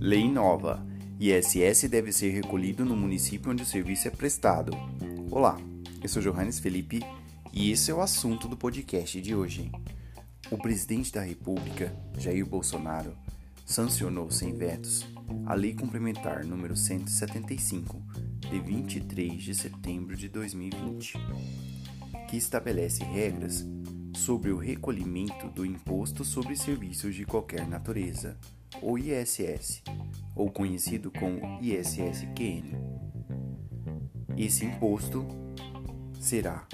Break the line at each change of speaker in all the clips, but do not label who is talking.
Lei nova. ISS deve ser recolhido no município onde o serviço é prestado. Olá, eu sou Johannes Felipe e esse é o assunto do podcast de hoje. O presidente da República, Jair Bolsonaro, sancionou sem vetos a Lei Complementar número 175, de 23 de setembro de 2020, que estabelece regras sobre o recolhimento do Imposto sobre Serviços de Qualquer Natureza, ou ISS, ou conhecido como ISSQN. Esse imposto será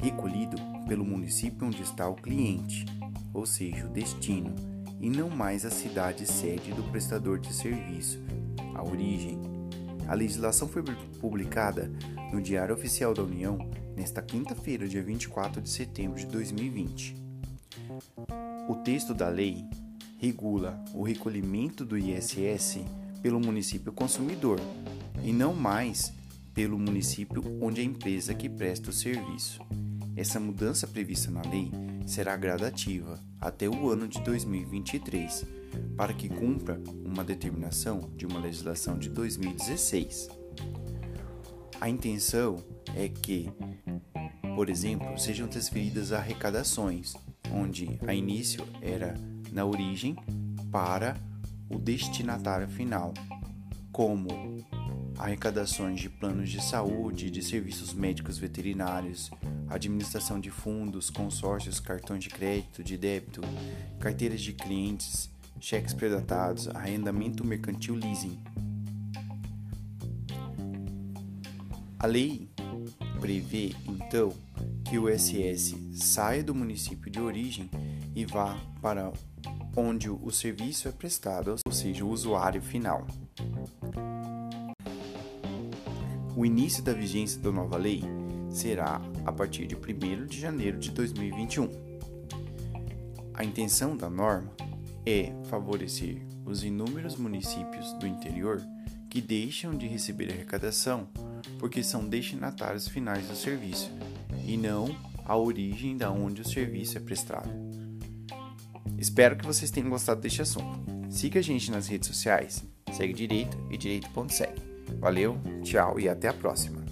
recolhido pelo município onde está o cliente, ou seja, o destino, e não mais a cidade sede do prestador de serviço, a origem. A legislação foi publicada no Diário Oficial da União nesta quinta-feira, dia 24 de setembro de 2020. O texto da lei regula o recolhimento do ISS pelo município consumidor e não mais pelo município onde a empresa que presta o serviço. Essa mudança prevista na lei será gradativa até o ano de 2023, para que cumpra uma determinação de uma legislação de 2016. A intenção é que, por exemplo, sejam transferidas arrecadações, onde a início era na origem para o destinatário final, como arrecadações de planos de saúde, de serviços médicos veterinários, administração de fundos, consórcios, cartões de crédito, de débito, carteiras de clientes, cheques predatados, arrendamento mercantil leasing. A lei prevê, então, que o SS saia do município de origem e vá para onde o serviço é prestado, ou seja, o usuário final. O início da vigência da nova lei será a partir de 1 de janeiro de 2021. A intenção da norma é favorecer os inúmeros municípios do interior que deixam de receber arrecadação porque são destinatários finais do serviço e não a origem da onde o serviço é prestado. Espero que vocês tenham gostado deste assunto. Siga a gente nas redes sociais, segue direito e direito.segue. Valeu, tchau e até a próxima.